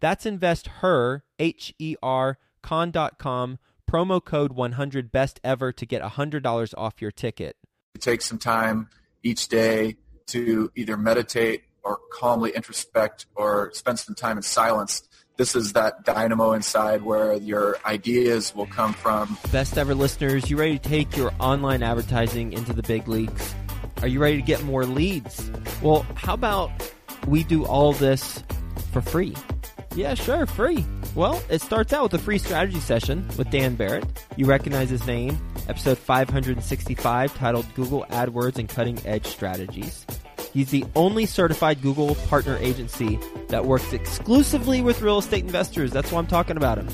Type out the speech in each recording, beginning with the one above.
That's investher, H E R, con.com promo code 100 best ever to get $100 off your ticket. Take some time each day to either meditate or calmly introspect or spend some time in silence. This is that dynamo inside where your ideas will come from. Best ever listeners, you ready to take your online advertising into the big leagues? Are you ready to get more leads? Well, how about we do all this for free? Yeah, sure, free. Well, it starts out with a free strategy session with Dan Barrett. You recognize his name, episode 565, titled Google AdWords and Cutting Edge Strategies. He's the only certified Google partner agency that works exclusively with real estate investors. That's why I'm talking about him.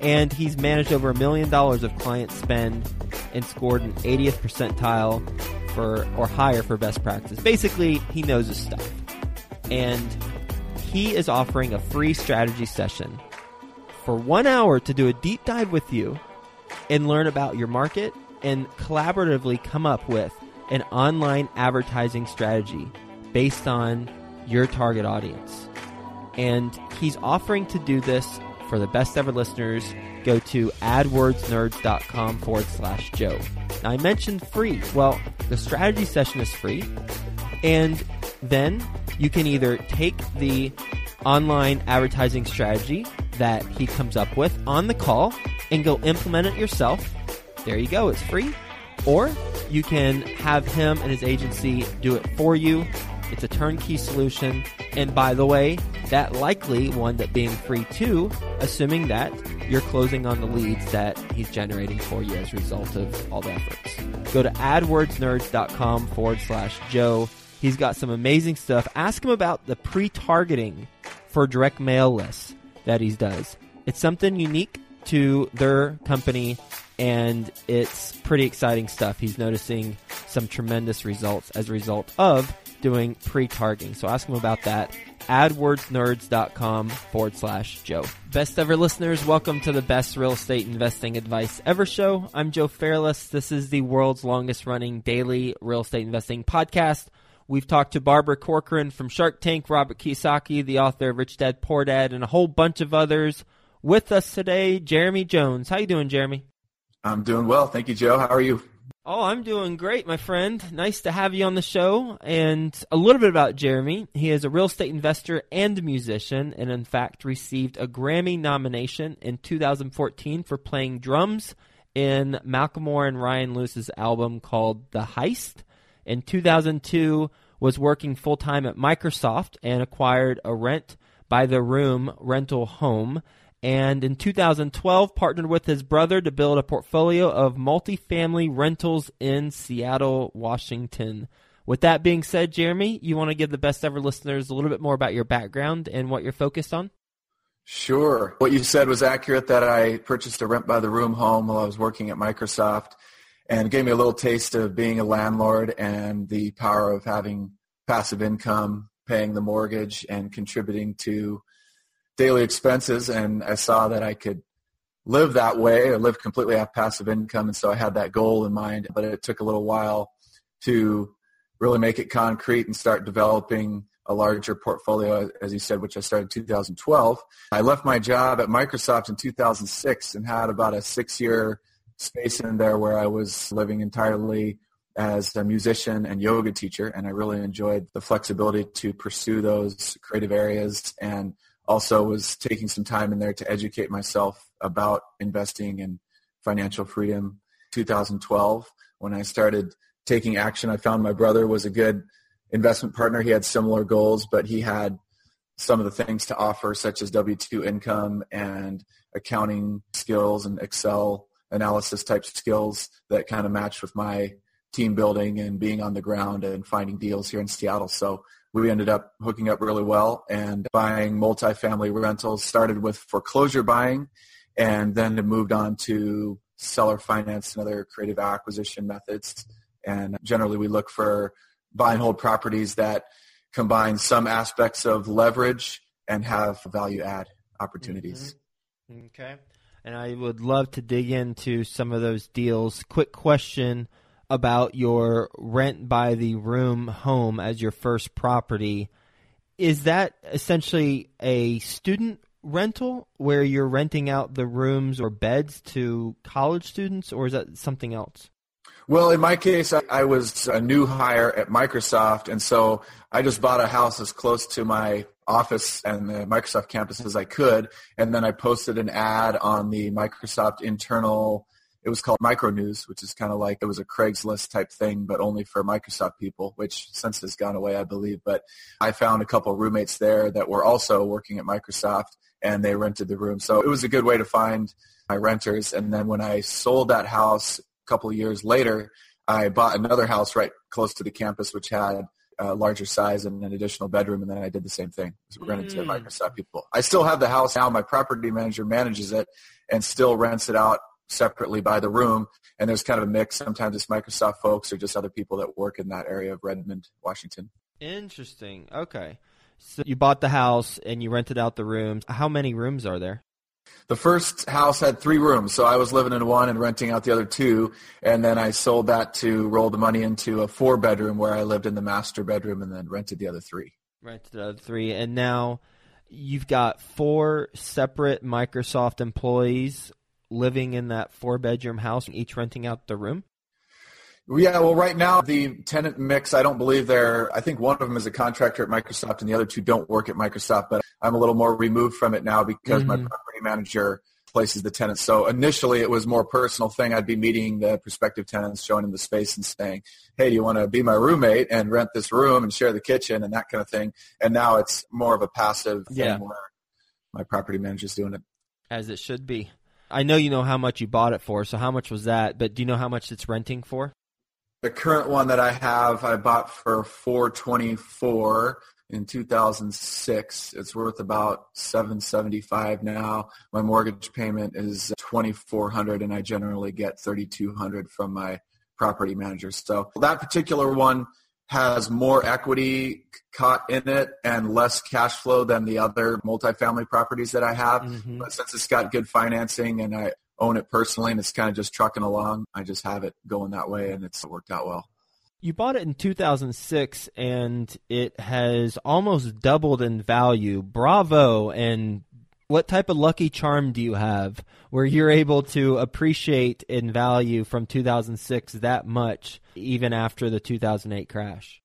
And he's managed over a million dollars of client spend and scored an 80th percentile for or higher for best practice. Basically, he knows his stuff. And he is offering a free strategy session for one hour to do a deep dive with you and learn about your market and collaboratively come up with an online advertising strategy based on your target audience. And he's offering to do this for the best ever listeners. Go to adwordsnerds.com forward slash Joe. Now, I mentioned free. Well, the strategy session is free. And then you can either take the online advertising strategy that he comes up with on the call and go implement it yourself. There you go, it's free. Or you can have him and his agency do it for you. It's a turnkey solution. And by the way, that likely wound up being free too, assuming that you're closing on the leads that he's generating for you as a result of all the efforts. Go to adwordsnerds.com forward slash Joe. He's got some amazing stuff. Ask him about the pre targeting for direct mail lists that he does. It's something unique to their company and it's pretty exciting stuff. He's noticing some tremendous results as a result of doing pre-targeting. So ask him about that. AdWordsNerds.com forward slash Joe. Best ever listeners, welcome to the best real estate investing advice ever show. I'm Joe Fairless. This is the world's longest running daily real estate investing podcast. We've talked to Barbara Corcoran from Shark Tank, Robert Kiyosaki, the author of Rich Dad Poor Dad, and a whole bunch of others. With us today, Jeremy Jones. How you doing, Jeremy? I'm doing well. Thank you, Joe. How are you? Oh, I'm doing great, my friend. Nice to have you on the show. And a little bit about Jeremy. He is a real estate investor and musician, and in fact received a Grammy nomination in 2014 for playing drums in Macklemore and Ryan Lewis's album called The Heist. In 2002, was working full time at Microsoft and acquired a rent by the room rental home. And in 2012, partnered with his brother to build a portfolio of multifamily rentals in Seattle, Washington. With that being said, Jeremy, you want to give the best ever listeners a little bit more about your background and what you're focused on? Sure. What you said was accurate that I purchased a rent by the room home while I was working at Microsoft and gave me a little taste of being a landlord and the power of having passive income, paying the mortgage, and contributing to daily expenses. And I saw that I could live that way or live completely off passive income. And so I had that goal in mind, but it took a little while to really make it concrete and start developing a larger portfolio, as you said, which I started in 2012. I left my job at Microsoft in 2006 and had about a six-year space in there where I was living entirely as a musician and yoga teacher, and I really enjoyed the flexibility to pursue those creative areas and also was taking some time in there to educate myself about investing and financial freedom. 2012, when I started taking action, I found my brother was a good investment partner. He had similar goals, but he had some of the things to offer, such as W-2 income and accounting skills and Excel analysis type skills that kind of matched with my team building and being on the ground and finding deals here in Seattle. So we ended up hooking up really well and buying multifamily rentals, started with foreclosure buying and then moved on to seller finance and other creative acquisition methods. And generally we look for buy and hold properties that combine some aspects of leverage and have value add opportunities. Mm-hmm. Okay. And I would love to dig into some of those deals. Quick question about your rent by the room home as your first property. Is that essentially a student rental where you're renting out the rooms or beds to college students, or is that something else? Well, in my case, I, was a new hire at Microsoft, and so I just bought a house as close to my office and the Microsoft campus as I could, and then I posted an ad on the Microsoft internal. It was called Micro News, which is kind of like it was a Craigslist type thing, but only for Microsoft people, which since has gone away, I believe. But I found a couple roommates there that were also working at Microsoft, and they rented the room. So it was a good way to find my renters. And then when I sold that house a couple years later, I bought another house right close to the campus, which had a larger size and an additional bedroom, and then I did the same thing. So we rented mm. to Microsoft people. I still have the house now. My property manager manages it and still rents it out separately by the room. And there's kind of a mix. Sometimes it's Microsoft folks or just other people that work in that area of Redmond, Washington. Interesting. Okay. So you bought the house and you rented out the rooms. How many rooms are there? The first house had three rooms, so I was living in one and renting out the other two, and then I sold that to roll the money into a four bedroom where I lived in the master bedroom and then rented the other three. Rented the other three, and now you've got four separate Microsoft employees living in that four bedroom house, each renting out the room. Yeah, well, right now the tenant mix, I don't believe they're, I think one of them is a contractor at Microsoft and the other two don't work at Microsoft, but I'm a little more removed from it now because mm-hmm. my property manager places the tenants. So initially it was more personal thing. I'd be meeting the prospective tenants, showing them the space and saying, hey, do you want to be my roommate and rent this room and share the kitchen and that kind of thing. And now it's more of a passive yeah. thing where my property manager's doing it. As it should be. I know you know how much you bought it for, so how much was that? But do you know how much it's renting for? The current one that I have, I bought for 424 in 2006. It's worth about 775 now. My mortgage payment is 2400 and I generally get 3200 from my property manager. So that particular one has more equity caught in it and less cash flow than the other multifamily properties that I have. Mm-hmm. But since it's got good financing and I own it personally and it's kind of just trucking along. I just have it going that way and it's worked out well. You bought it in 2006 and it has almost doubled in value. Bravo. And what type of lucky charm do you have where you're able to appreciate in value from 2006 that much even after the 2008 crash?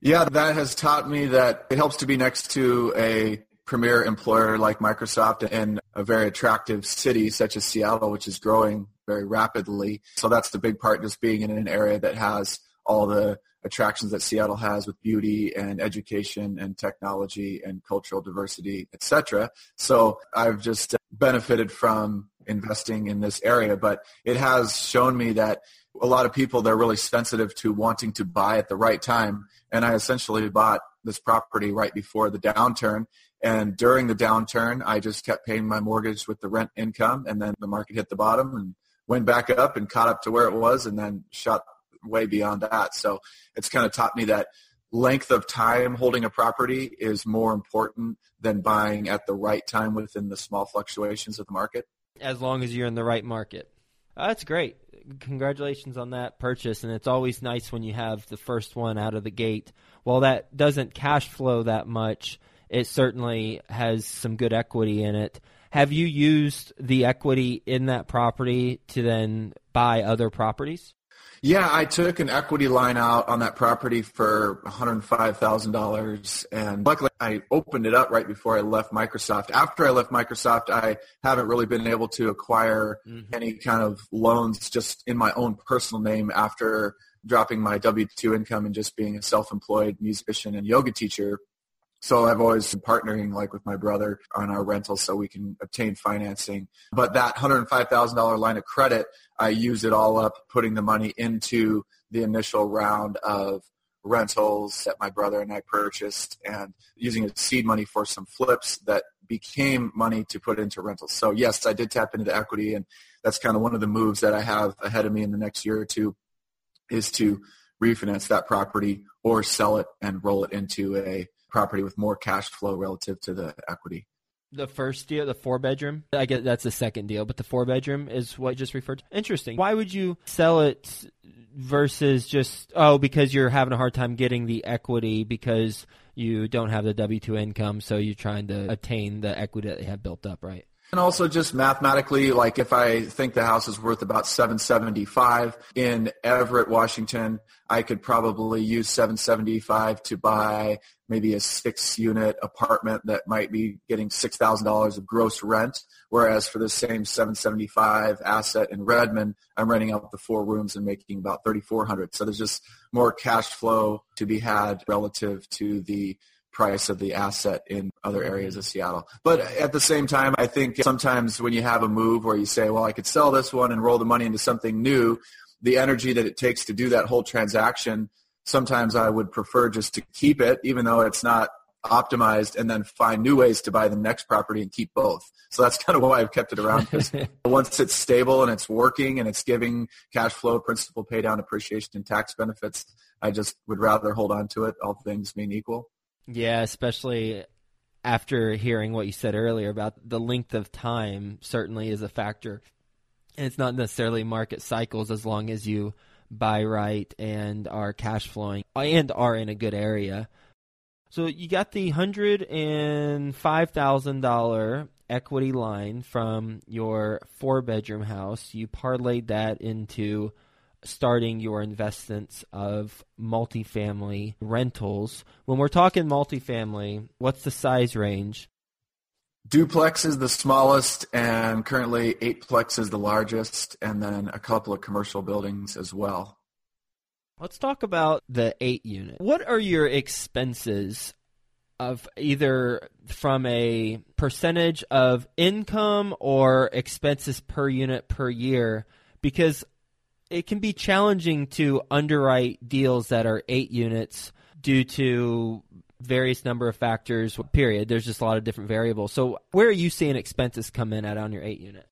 Yeah, that has taught me that it helps to be next to a premier employer like Microsoft in a very attractive city such as Seattle, which is growing very rapidly. So that's the big part, just being in an area that has all the attractions that Seattle has with beauty and education and technology and cultural diversity, etc. So I've just benefited from investing in this area, but it has shown me that a lot of people they're really sensitive to wanting to buy at the right time and I essentially bought this property right before the downturn and during the downturn, I just kept paying my mortgage with the rent income, and then the market hit the bottom and went back up and caught up to where it was, and then shot way beyond that. So it's kind of taught me that length of time holding a property is more important than buying at the right time within the small fluctuations of the market. As long as you're in the right market. Uh, that's great. Congratulations on that purchase. And it's always nice when you have the first one out of the gate. While that doesn't cash flow that much, it certainly has some good equity in it. Have you used the equity in that property to then buy other properties? Yeah, I took an equity line out on that property for $105,000 and luckily I opened it up right before I left Microsoft. After I left Microsoft, I haven't really been able to acquire mm-hmm. any kind of loans just in my own personal name after dropping my W-2 income and just being a self-employed musician and yoga teacher so I've always been partnering like with my brother on our rentals so we can obtain financing. But that $105,000 line of credit, I use it all up putting the money into the initial round of rentals that my brother and I purchased and using it seed money for some flips that became money to put into rentals. So yes, I did tap into equity and that's kind of one of the moves that I have ahead of me in the next year or two is to refinance that property or sell it and roll it into a property with more cash flow relative to the equity. The first deal, the four bedroom, I guess that's the second deal, but the four bedroom is what you just referred to. Interesting. Why would you sell it versus just, oh, because you're having a hard time getting the equity because you don't have the W 2 income, so you're trying to attain the equity that you have built up, right? And also just mathematically, like if I think the house is worth about 775 in Everett, Washington, I could probably use 775 to buy maybe a six unit apartment that might be getting $6,000 of gross rent. Whereas for the same 775 asset in Redmond, I'm renting out the four rooms and making about 3,400. So there's just more cash flow to be had relative to the price of the asset in other areas of Seattle. But at the same time, I think sometimes when you have a move where you say, well, I could sell this one and roll the money into something new, the energy that it takes to do that whole transaction, sometimes I would prefer just to keep it, even though it's not optimized and then find new ways to buy the next property and keep both. So that's kind of why I've kept it around because once it's stable and it's working and it's giving cash flow, principal pay down, appreciation, and tax benefits, I just would rather hold on to it, all things being equal. Yeah, especially after hearing what you said earlier about the length of time certainly is a factor. And it's not necessarily market cycles as long as you buy right and are cash flowing and are in a good area. So you got the hundred and five thousand dollar equity line from your four bedroom house. You parlayed that into starting your investments of multifamily rentals. When we're talking multifamily, what's the size range? Duplex is the smallest, and currently eightplex is the largest, and then a couple of commercial buildings as well. Let's talk about the eight unit. What are your expenses of either from a percentage of income or expenses per unit per year? Because it can be challenging to underwrite deals that are eight units due to various number of factors period. There's just a lot of different variables. So where are you seeing expenses come in at on your eight unit?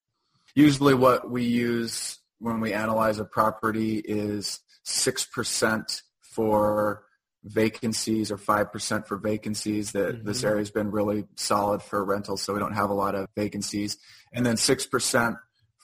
Usually what we use when we analyze a property is 6% for vacancies or 5% for vacancies. That mm-hmm. this area has been really solid for rentals so we don't have a lot of vacancies. And then 6%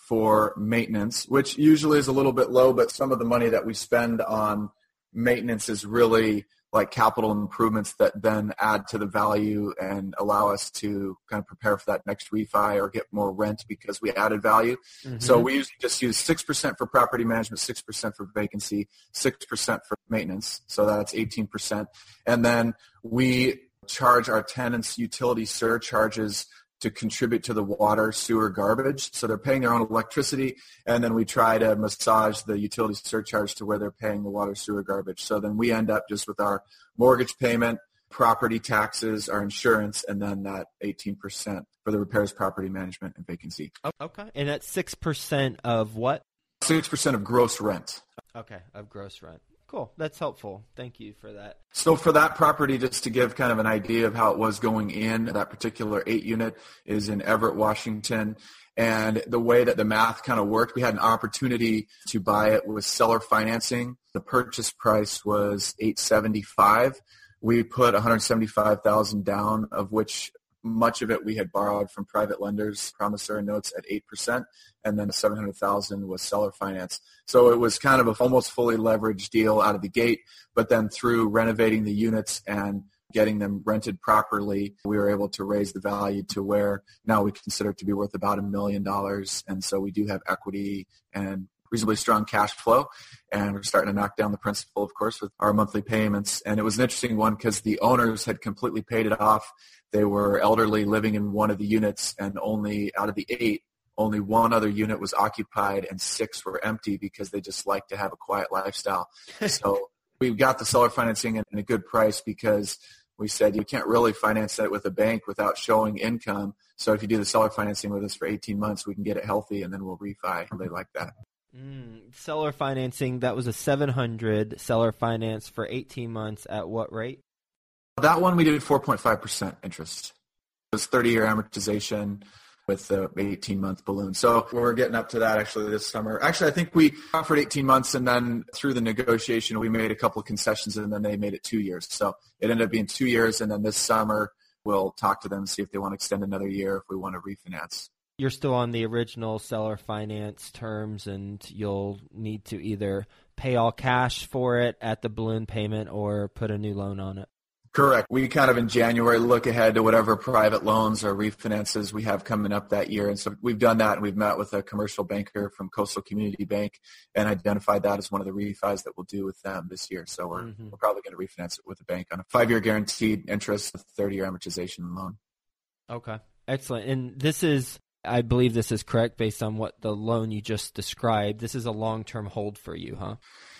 for maintenance, which usually is a little bit low, but some of the money that we spend on maintenance is really like capital improvements that then add to the value and allow us to kind of prepare for that next refi or get more rent because we added value. Mm-hmm. So we usually just use 6% for property management, 6% for vacancy, 6% for maintenance. So that's 18%. And then we charge our tenants utility surcharges to contribute to the water, sewer, garbage. So they're paying their own electricity, and then we try to massage the utility surcharge to where they're paying the water, sewer, garbage. So then we end up just with our mortgage payment, property taxes, our insurance, and then that 18% for the repairs, property management, and vacancy. Okay. And that's 6% of what? 6% of gross rent. Okay, of gross rent. Cool. That's helpful. Thank you for that. So for that property, just to give kind of an idea of how it was going in, that particular eight unit is in Everett, Washington. And the way that the math kind of worked, we had an opportunity to buy it with seller financing. The purchase price was 875. We put 175,000 down, of which much of it we had borrowed from private lenders, promissory notes at 8%, and then 700,000 was seller finance. So it was kind of a almost fully leveraged deal out of the gate, but then through renovating the units and getting them rented properly, we were able to raise the value to where now we consider it to be worth about a million dollars. And so we do have equity and reasonably strong cash flow. And we're starting to knock down the principal, of course, with our monthly payments. And it was an interesting one because the owners had completely paid it off. They were elderly living in one of the units and only out of the eight, only one other unit was occupied and six were empty because they just like to have a quiet lifestyle. so we got the seller financing at a good price because we said you can't really finance that with a bank without showing income. So if you do the seller financing with us for 18 months, we can get it healthy and then we'll refi. They like that. Mm, seller financing, that was a 700 seller finance for 18 months at what rate? That one we did 4.5% interest. It was 30 year amortization with the 18 month balloon. So we're getting up to that actually this summer. Actually, I think we offered 18 months and then through the negotiation, we made a couple of concessions and then they made it two years. So it ended up being two years. And then this summer we'll talk to them see if they want to extend another year if we want to refinance. You're still on the original seller finance terms and you'll need to either pay all cash for it at the balloon payment or put a new loan on it. Correct. We kind of in January look ahead to whatever private loans or refinances we have coming up that year. And so we've done that and we've met with a commercial banker from Coastal Community Bank and identified that as one of the refis that we'll do with them this year. So we're, mm-hmm. we're probably going to refinance it with a bank on a five-year guaranteed interest, 30-year amortization loan. Okay. Excellent. And this is, I believe this is correct based on what the loan you just described. This is a long-term hold for you, huh?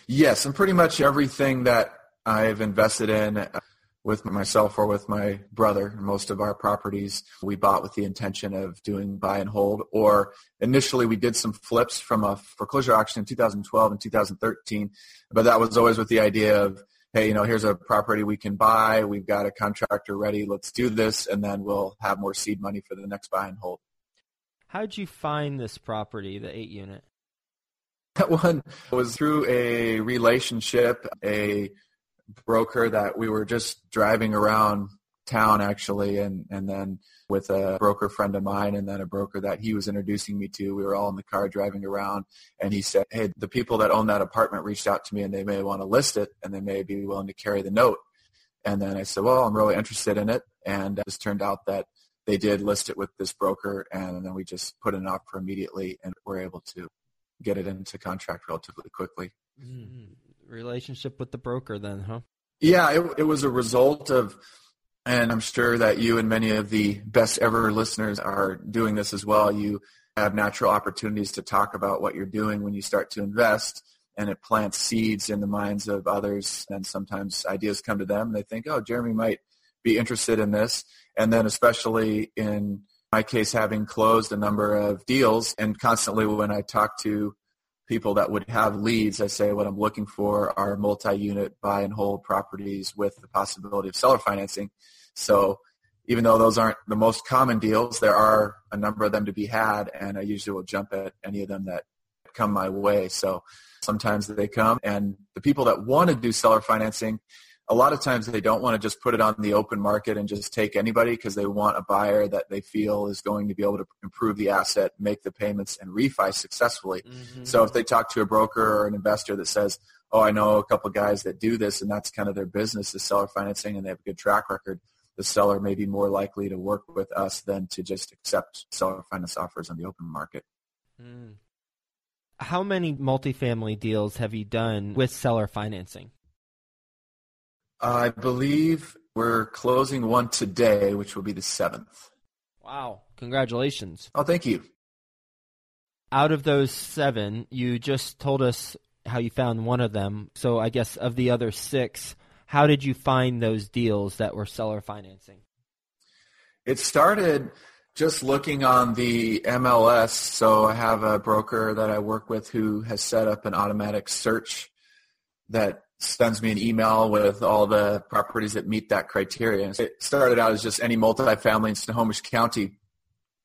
Yes. And pretty much everything that I've invested in uh, with myself or with my brother. Most of our properties we bought with the intention of doing buy and hold, or initially we did some flips from a foreclosure auction in 2012 and 2013, but that was always with the idea of, hey, you know, here's a property we can buy. We've got a contractor ready. Let's do this, and then we'll have more seed money for the next buy and hold. How did you find this property, the eight unit? That one was through a relationship, a broker that we were just driving around town actually and and then with a broker friend of mine and then a broker that he was introducing me to we were all in the car driving around and he said hey the people that own that apartment reached out to me and they may want to list it and they may be willing to carry the note and then i said well i'm really interested in it and it just turned out that they did list it with this broker and then we just put an offer immediately and were able to get it into contract relatively quickly mm-hmm relationship with the broker then, huh? Yeah, it, it was a result of, and I'm sure that you and many of the best ever listeners are doing this as well. You have natural opportunities to talk about what you're doing when you start to invest and it plants seeds in the minds of others and sometimes ideas come to them and they think, oh, Jeremy might be interested in this. And then especially in my case, having closed a number of deals and constantly when I talk to people that would have leads, I say what I'm looking for are multi-unit buy and hold properties with the possibility of seller financing. So even though those aren't the most common deals, there are a number of them to be had, and I usually will jump at any of them that come my way. So sometimes they come, and the people that want to do seller financing, a lot of times they don't want to just put it on the open market and just take anybody because they want a buyer that they feel is going to be able to improve the asset, make the payments, and refi successfully. Mm-hmm. So if they talk to a broker or an investor that says, oh, I know a couple guys that do this and that's kind of their business is seller financing and they have a good track record, the seller may be more likely to work with us than to just accept seller finance offers on the open market. Mm. How many multifamily deals have you done with seller financing? I believe we're closing one today, which will be the seventh. Wow. Congratulations. Oh, thank you. Out of those seven, you just told us how you found one of them. So I guess of the other six, how did you find those deals that were seller financing? It started just looking on the MLS. So I have a broker that I work with who has set up an automatic search that sends me an email with all the properties that meet that criteria. It started out as just any multifamily in Snohomish County.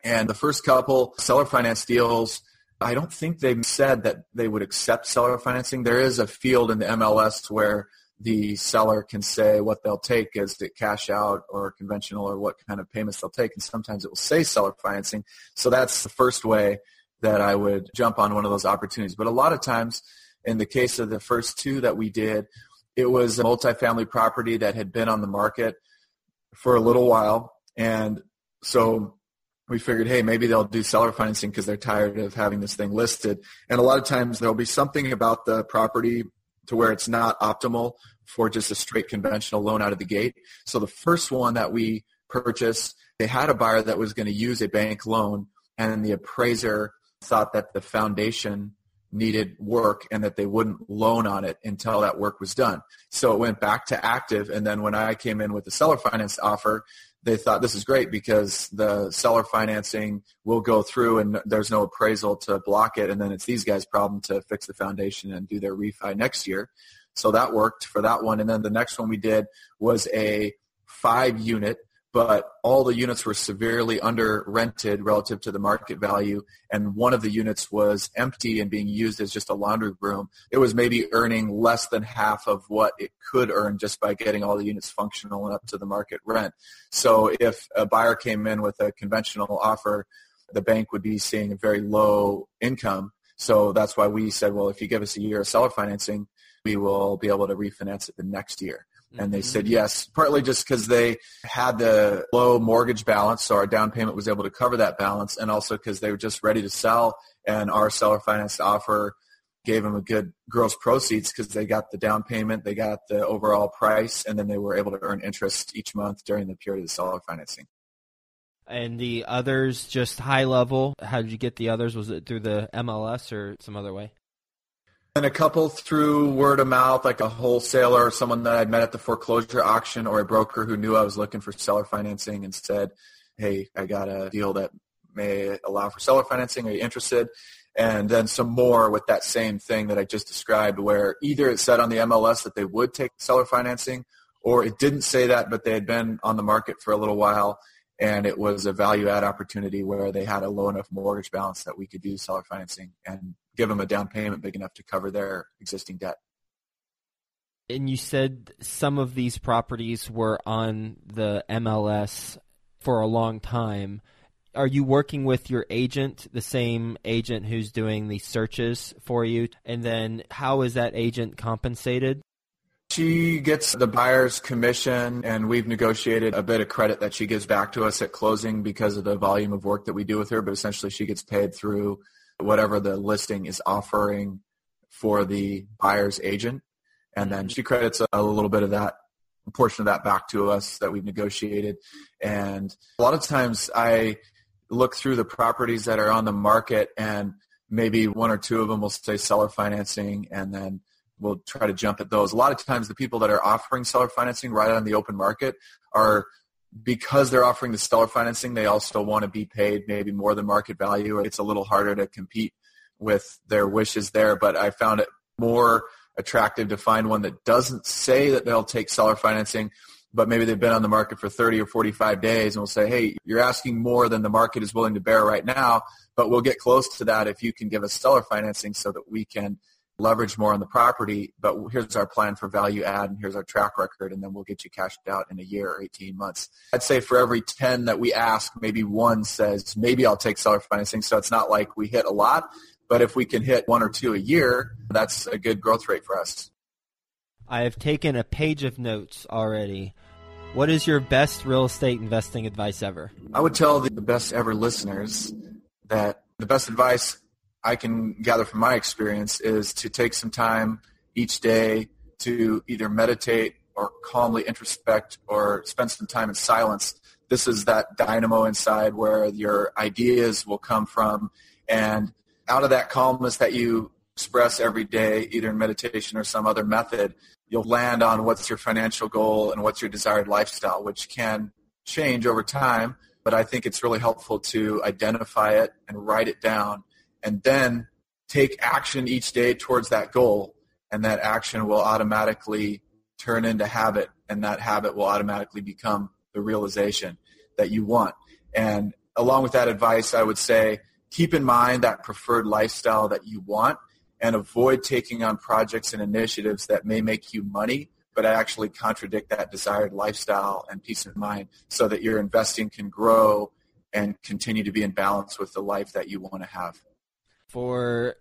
And the first couple seller finance deals, I don't think they said that they would accept seller financing. There is a field in the MLS where the seller can say what they'll take as to cash out or conventional or what kind of payments they'll take. And sometimes it will say seller financing. So that's the first way that I would jump on one of those opportunities. But a lot of times in the case of the first two that we did, it was a multifamily property that had been on the market for a little while. And so we figured, hey, maybe they'll do seller financing because they're tired of having this thing listed. And a lot of times there'll be something about the property to where it's not optimal for just a straight conventional loan out of the gate. So the first one that we purchased, they had a buyer that was going to use a bank loan and the appraiser thought that the foundation needed work and that they wouldn't loan on it until that work was done. So it went back to active. And then when I came in with the seller finance offer, they thought this is great because the seller financing will go through and there's no appraisal to block it. And then it's these guys' problem to fix the foundation and do their refi next year. So that worked for that one. And then the next one we did was a five unit but all the units were severely under rented relative to the market value and one of the units was empty and being used as just a laundry room. It was maybe earning less than half of what it could earn just by getting all the units functional and up to the market rent. So if a buyer came in with a conventional offer the bank would be seeing a very low income. So that's why we said well if you give us a year of seller financing we will be able to refinance it the next year and they said mm-hmm. yes, partly just because they had the low mortgage balance, so our down payment was able to cover that balance, and also because they were just ready to sell, and our seller finance offer gave them a good gross proceeds because they got the down payment, they got the overall price, and then they were able to earn interest each month during the period of the seller financing. And the others, just high level. How did you get the others? Was it through the MLS or some other way? And a couple through word of mouth, like a wholesaler or someone that I'd met at the foreclosure auction or a broker who knew I was looking for seller financing and said, hey, I got a deal that may allow for seller financing. Are you interested? And then some more with that same thing that I just described where either it said on the MLS that they would take seller financing or it didn't say that, but they had been on the market for a little while and it was a value add opportunity where they had a low enough mortgage balance that we could do seller financing and give them a down payment big enough to cover their existing debt. And you said some of these properties were on the MLS for a long time. Are you working with your agent, the same agent who's doing the searches for you? And then how is that agent compensated? She gets the buyer's commission, and we've negotiated a bit of credit that she gives back to us at closing because of the volume of work that we do with her. But essentially, she gets paid through whatever the listing is offering for the buyer's agent. And then she credits a, little bit of that portion of that back to us that we've negotiated. And a lot of times I look through the properties that are on the market and maybe one or two of them will say seller financing and then we'll try to jump at those. A lot of times the people that are offering seller financing right on the open market are because they're offering the seller financing, they also want to be paid maybe more than market value. It's a little harder to compete with their wishes there, but I found it more attractive to find one that doesn't say that they'll take seller financing, but maybe they've been on the market for 30 or 45 days and will say, hey, you're asking more than the market is willing to bear right now, but we'll get close to that if you can give us seller financing so that we can – leverage more on the property, but here's our plan for value add and here's our track record and then we'll get you cashed out in a year or 18 months. I'd say for every 10 that we ask, maybe one says, maybe I'll take seller financing. So it's not like we hit a lot, but if we can hit one or two a year, that's a good growth rate for us. I have taken a page of notes already. What is your best real estate investing advice ever? I would tell the best ever listeners that the best advice I can gather from my experience is to take some time each day to either meditate or calmly introspect or spend some time in silence. This is that dynamo inside where your ideas will come from. And out of that calmness that you express every day, either in meditation or some other method, you'll land on what's your financial goal and what's your desired lifestyle, which can change over time. But I think it's really helpful to identify it and write it down and then take action each day towards that goal and that action will automatically turn into habit and that habit will automatically become the realization that you want. And along with that advice i would say keep in mind that preferred lifestyle that you want and avoid taking on projects and initiatives that may make you money but actually contradict that desired lifestyle and peace of mind so that your investing can grow and continue to be in balance with the life that you want to have for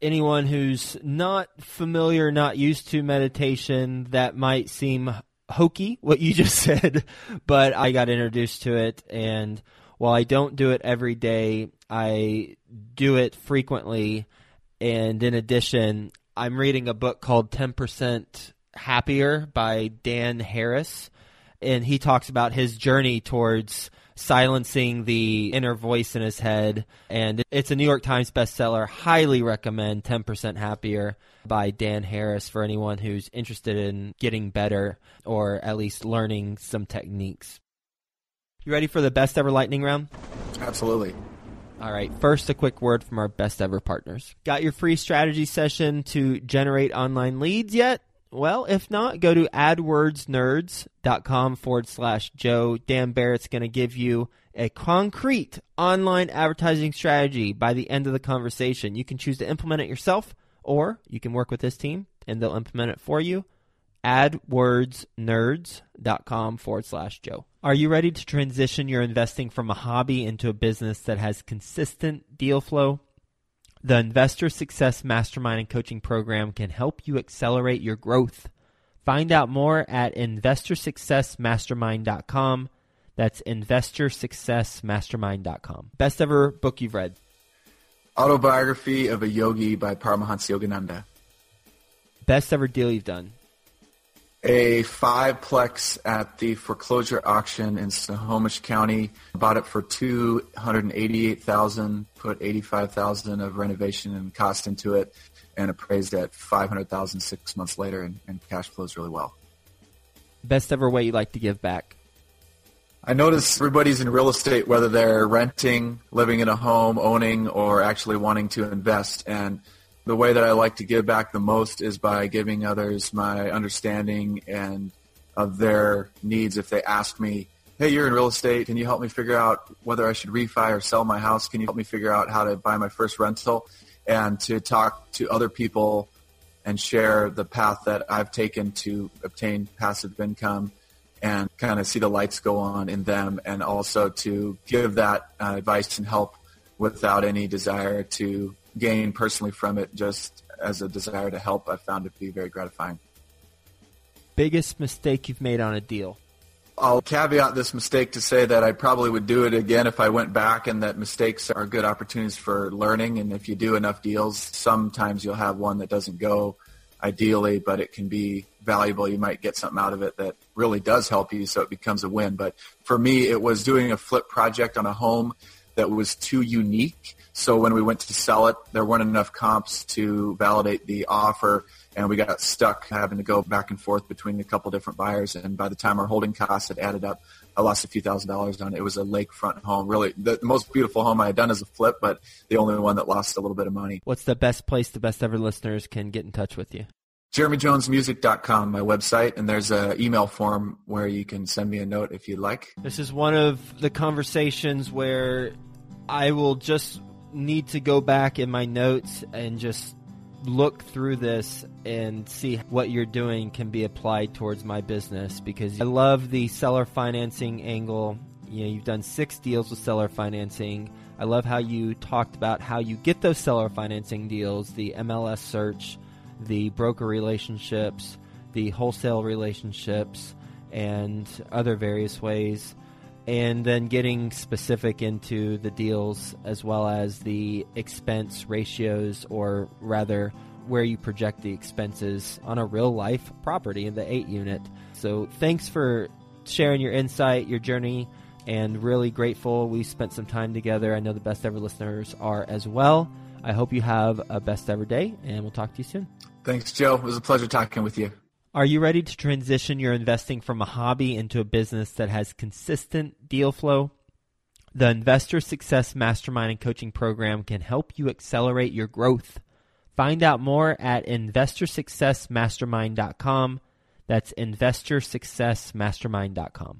anyone who's not familiar, not used to meditation, that might seem hokey, what you just said, but I got introduced to it. And while I don't do it every day, I do it frequently. And in addition, I'm reading a book called 10% Happier by Dan Harris. And he talks about his journey towards silencing the inner voice in his head. And it's a New York Times bestseller. Highly recommend 10% Happier by Dan Harris for anyone who's interested in getting better or at least learning some techniques. You ready for the best ever lightning round? Absolutely. All right, first, a quick word from our best ever partners. Got your free strategy session to generate online leads yet? Well, if not, go to adwordsnerds.com forward slash Joe. Dan Barrett's going to give you a concrete online advertising strategy by the end of the conversation. You can choose to implement it yourself, or you can work with this team and they'll implement it for you. AdWordsNerds.com forward slash Joe. Are you ready to transition your investing from a hobby into a business that has consistent deal flow? The Investor Success Mastermind and Coaching Program can help you accelerate your growth. Find out more at investorsuccessmastermind.com. That's investorsuccessmastermind.com. Best ever book you've read? Autobiography of a Yogi by Paramahansa Yogananda. Best ever deal you've done? A fiveplex at the foreclosure auction in Snohomish County. Bought it for two hundred and eighty-eight thousand. Put eighty-five thousand of renovation and cost into it, and appraised at five hundred thousand six months later, and, and cash flows really well. Best ever way you like to give back? I notice everybody's in real estate, whether they're renting, living in a home, owning, or actually wanting to invest, and the way that I like to give back the most is by giving others my understanding and of their needs. If they ask me, hey, you're in real estate, can you help me figure out whether I should refi or sell my house? Can you help me figure out how to buy my first rental? And to talk to other people and share the path that I've taken to obtain passive income and kind of see the lights go on in them and also to give that uh, advice and help without any desire to gain personally from it just as a desire to help, I found it to be very gratifying. Biggest mistake you've made on a deal? I'll caveat this mistake to say that I probably would do it again if I went back and that mistakes are good opportunities for learning. And if you do enough deals, sometimes you'll have one that doesn't go ideally, but it can be valuable. You might get something out of it that really does help you, so it becomes a win. But for me, it was doing a flip project on a home that was too unique so when we went to sell it, there weren't enough comps to validate the offer, and we got stuck having to go back and forth between a couple different buyers. And by the time our holding costs had added up, I lost a few thousand dollars on it. It was a lakefront home, really the, most beautiful home I had done as a flip, but the only one that lost a little bit of money. What's the best place the best ever listeners can get in touch with you? JeremyJonesMusic.com, my website, and there's an email form where you can send me a note if you'd like. This is one of the conversations where I will just need to go back in my notes and just look through this and see what you're doing can be applied towards my business because I love the seller financing angle. You know, you've done six deals with seller financing. I love how you talked about how you get those seller financing deals, the MLS search, the broker relationships, the wholesale relationships, and other various ways and then getting specific into the deals as well as the expense ratios, or rather, where you project the expenses on a real life property in the 8 unit. So, thanks for sharing your insight, your journey, and really grateful we spent some time together. I know the best ever listeners are as well. I hope you have a best ever day, and we'll talk to you soon. Thanks, Joe. It was a pleasure talking with you. Are you ready to transition your investing from a hobby into a business that has consistent deal flow? The Investor Success Mastermind and Coaching Program can help you accelerate your growth. Find out more at investorsuccessmastermind.com. That's investorsuccessmastermind.com.